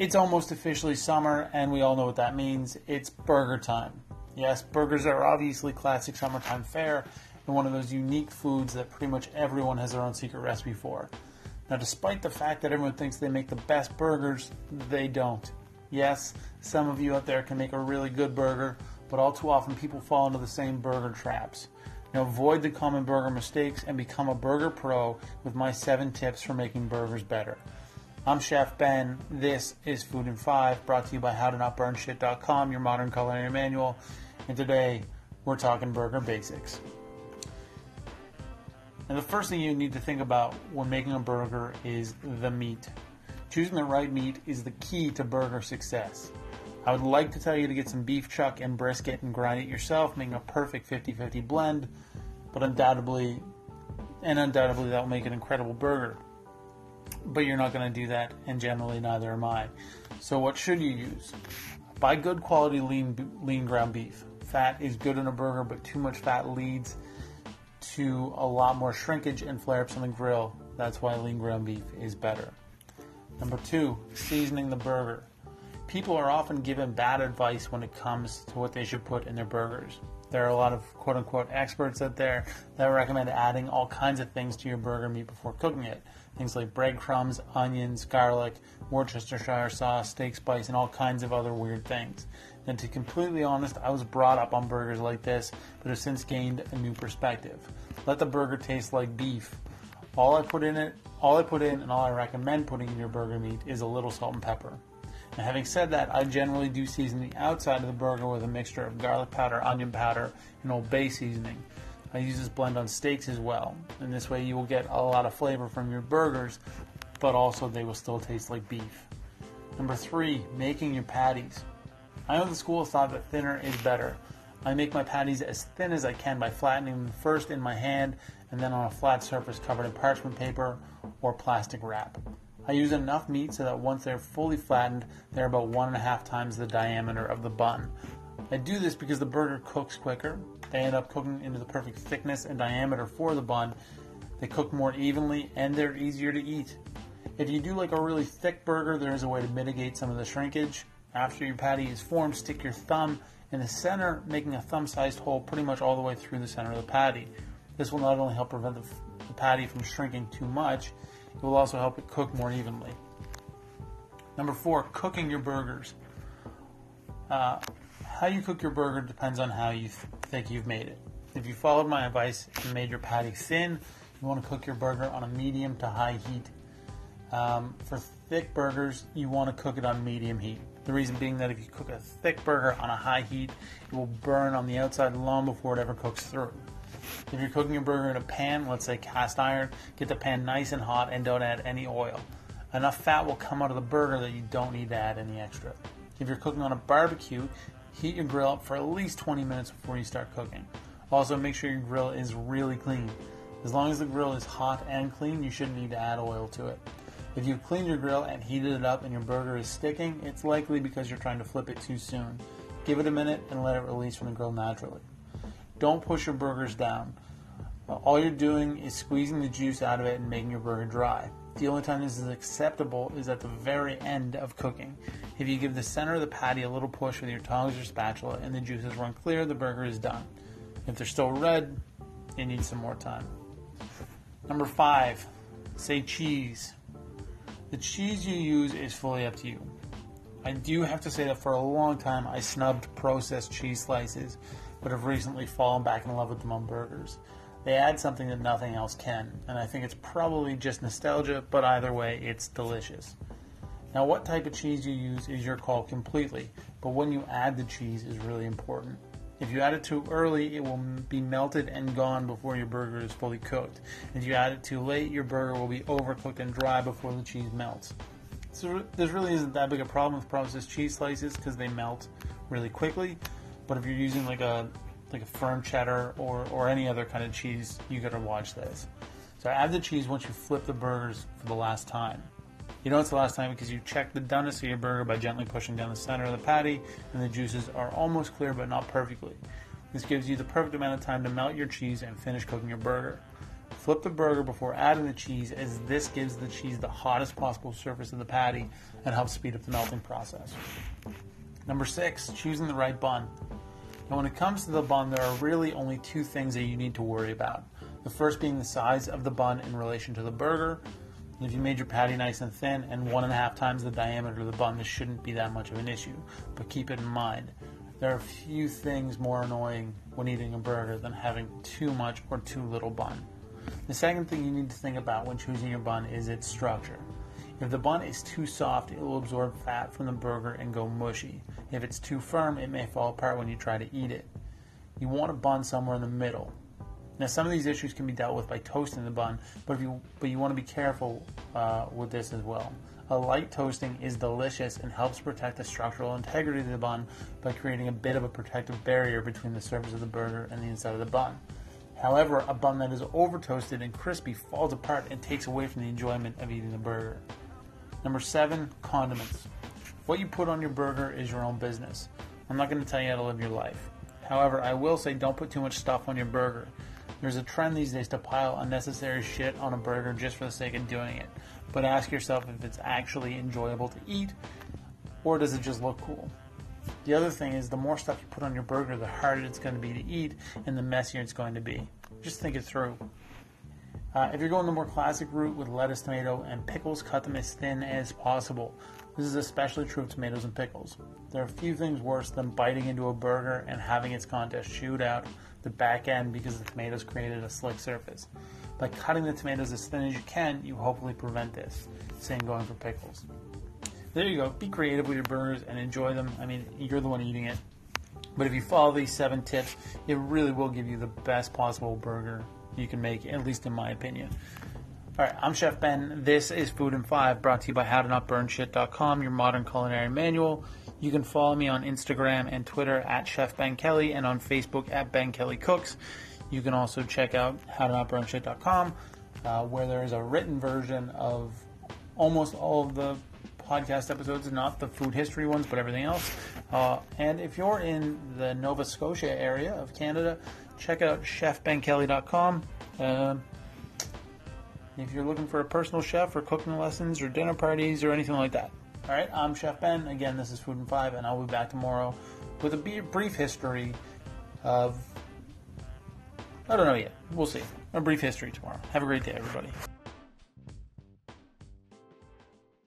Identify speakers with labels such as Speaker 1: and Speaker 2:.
Speaker 1: It's almost officially summer, and we all know what that means. It's burger time. Yes, burgers are obviously classic summertime fare and one of those unique foods that pretty much everyone has their own secret recipe for. Now, despite the fact that everyone thinks they make the best burgers, they don't. Yes, some of you out there can make a really good burger, but all too often people fall into the same burger traps. Now, avoid the common burger mistakes and become a burger pro with my seven tips for making burgers better. I'm Chef Ben. This is Food in Five, brought to you by HowToNotBurnShit.com, your modern culinary manual. And today, we're talking burger basics. And the first thing you need to think about when making a burger is the meat. Choosing the right meat is the key to burger success. I would like to tell you to get some beef chuck and brisket and grind it yourself, making a perfect 50 50 blend, but undoubtedly, and undoubtedly, that will make an incredible burger but you're not going to do that, and generally neither am I. So what should you use? Buy good quality lean lean ground beef. Fat is good in a burger, but too much fat leads to a lot more shrinkage and flare-ups on the grill. That's why lean ground beef is better. Number two, seasoning the burger. People are often given bad advice when it comes to what they should put in their burgers. There are a lot of quote unquote experts out there that recommend adding all kinds of things to your burger meat before cooking it. Things like breadcrumbs, onions, garlic, Worcestershire sauce, steak spice, and all kinds of other weird things. And to be completely honest, I was brought up on burgers like this, but have since gained a new perspective. Let the burger taste like beef. All I put in it, all I put in, and all I recommend putting in your burger meat is a little salt and pepper. Now, having said that, I generally do season the outside of the burger with a mixture of garlic powder, onion powder, and Old Bay seasoning. I use this blend on steaks as well, and this way you will get a lot of flavor from your burgers, but also they will still taste like beef. Number three, making your patties. I know the school of thought that thinner is better. I make my patties as thin as I can by flattening them first in my hand and then on a flat surface covered in parchment paper or plastic wrap. I use enough meat so that once they're fully flattened, they're about one and a half times the diameter of the bun. I do this because the burger cooks quicker. They end up cooking into the perfect thickness and diameter for the bun. They cook more evenly and they're easier to eat. If you do like a really thick burger, there is a way to mitigate some of the shrinkage. After your patty is formed, stick your thumb in the center, making a thumb sized hole pretty much all the way through the center of the patty. This will not only help prevent the, the patty from shrinking too much, it will also help it cook more evenly. Number four, cooking your burgers. Uh, how you cook your burger depends on how you th- think you've made it. If you followed my advice and made your patty thin, you want to cook your burger on a medium to high heat. Um, for thick burgers, you want to cook it on medium heat. The reason being that if you cook a thick burger on a high heat, it will burn on the outside long before it ever cooks through. If you're cooking your burger in a pan, let's say cast iron, get the pan nice and hot and don't add any oil. Enough fat will come out of the burger that you don't need to add any extra. If you're cooking on a barbecue, heat your grill up for at least 20 minutes before you start cooking. Also, make sure your grill is really clean. As long as the grill is hot and clean, you shouldn't need to add oil to it. If you've cleaned your grill and heated it up and your burger is sticking, it's likely because you're trying to flip it too soon. Give it a minute and let it release from the grill naturally. Don't push your burgers down. All you're doing is squeezing the juice out of it and making your burger dry. The only time this is acceptable is at the very end of cooking. If you give the center of the patty a little push with your tongs or spatula and the juices run clear, the burger is done. If they're still red, you need some more time. Number five, say cheese. The cheese you use is fully up to you. I do have to say that for a long time I snubbed processed cheese slices but have recently fallen back in love with them on burgers. They add something that nothing else can, and I think it's probably just nostalgia, but either way, it's delicious. Now, what type of cheese you use is your call completely, but when you add the cheese is really important. If you add it too early, it will be melted and gone before your burger is fully cooked. If you add it too late, your burger will be overcooked and dry before the cheese melts. So, this really isn't that big a problem with processed cheese slices because they melt really quickly, but if you're using like a like a firm cheddar or, or any other kind of cheese, you gotta watch this. So add the cheese once you flip the burgers for the last time. You know it's the last time because you check the doneness of your burger by gently pushing down the center of the patty, and the juices are almost clear but not perfectly. This gives you the perfect amount of time to melt your cheese and finish cooking your burger. Flip the burger before adding the cheese, as this gives the cheese the hottest possible surface of the patty and helps speed up the melting process. Number six, choosing the right bun. Now, when it comes to the bun, there are really only two things that you need to worry about. The first being the size of the bun in relation to the burger. If you made your patty nice and thin and one and a half times the diameter of the bun, this shouldn't be that much of an issue. But keep it in mind, there are few things more annoying when eating a burger than having too much or too little bun. The second thing you need to think about when choosing your bun is its structure. If the bun is too soft, it will absorb fat from the burger and go mushy. If it's too firm, it may fall apart when you try to eat it. You want a bun somewhere in the middle. Now, some of these issues can be dealt with by toasting the bun, but if you but you want to be careful uh, with this as well. A light toasting is delicious and helps protect the structural integrity of the bun by creating a bit of a protective barrier between the surface of the burger and the inside of the bun. However, a bun that is over toasted and crispy falls apart and takes away from the enjoyment of eating the burger. Number seven, condiments. What you put on your burger is your own business. I'm not going to tell you how to live your life. However, I will say don't put too much stuff on your burger. There's a trend these days to pile unnecessary shit on a burger just for the sake of doing it. But ask yourself if it's actually enjoyable to eat or does it just look cool? The other thing is the more stuff you put on your burger, the harder it's going to be to eat and the messier it's going to be. Just think it through. Uh, if you're going the more classic route with lettuce, tomato, and pickles, cut them as thin as possible. This is especially true of tomatoes and pickles. There are few things worse than biting into a burger and having its contents chewed out the back end because the tomatoes created a slick surface. By cutting the tomatoes as thin as you can, you hopefully prevent this. Same going for pickles. There you go. Be creative with your burgers and enjoy them. I mean, you're the one eating it. But if you follow these seven tips, it really will give you the best possible burger you can make, at least in my opinion. All right, I'm Chef Ben. This is Food in Five, brought to you by HowToNotBurnShit.com, your modern culinary manual. You can follow me on Instagram and Twitter at Chef Ben Kelly and on Facebook at Ben Kelly Cooks. You can also check out HowToNotBurnShit.com, uh, where there is a written version of almost all of the podcast episodes, not the food history ones, but everything else. Uh, and if you're in the Nova Scotia area of Canada, check out chefbenkelly.com. Uh, if you're looking for a personal chef or cooking lessons or dinner parties or anything like that. All right, I'm Chef Ben. Again, this is Food in Five, and I'll be back tomorrow with a brief history of. I don't know yet. We'll see. A brief history tomorrow. Have a great day, everybody.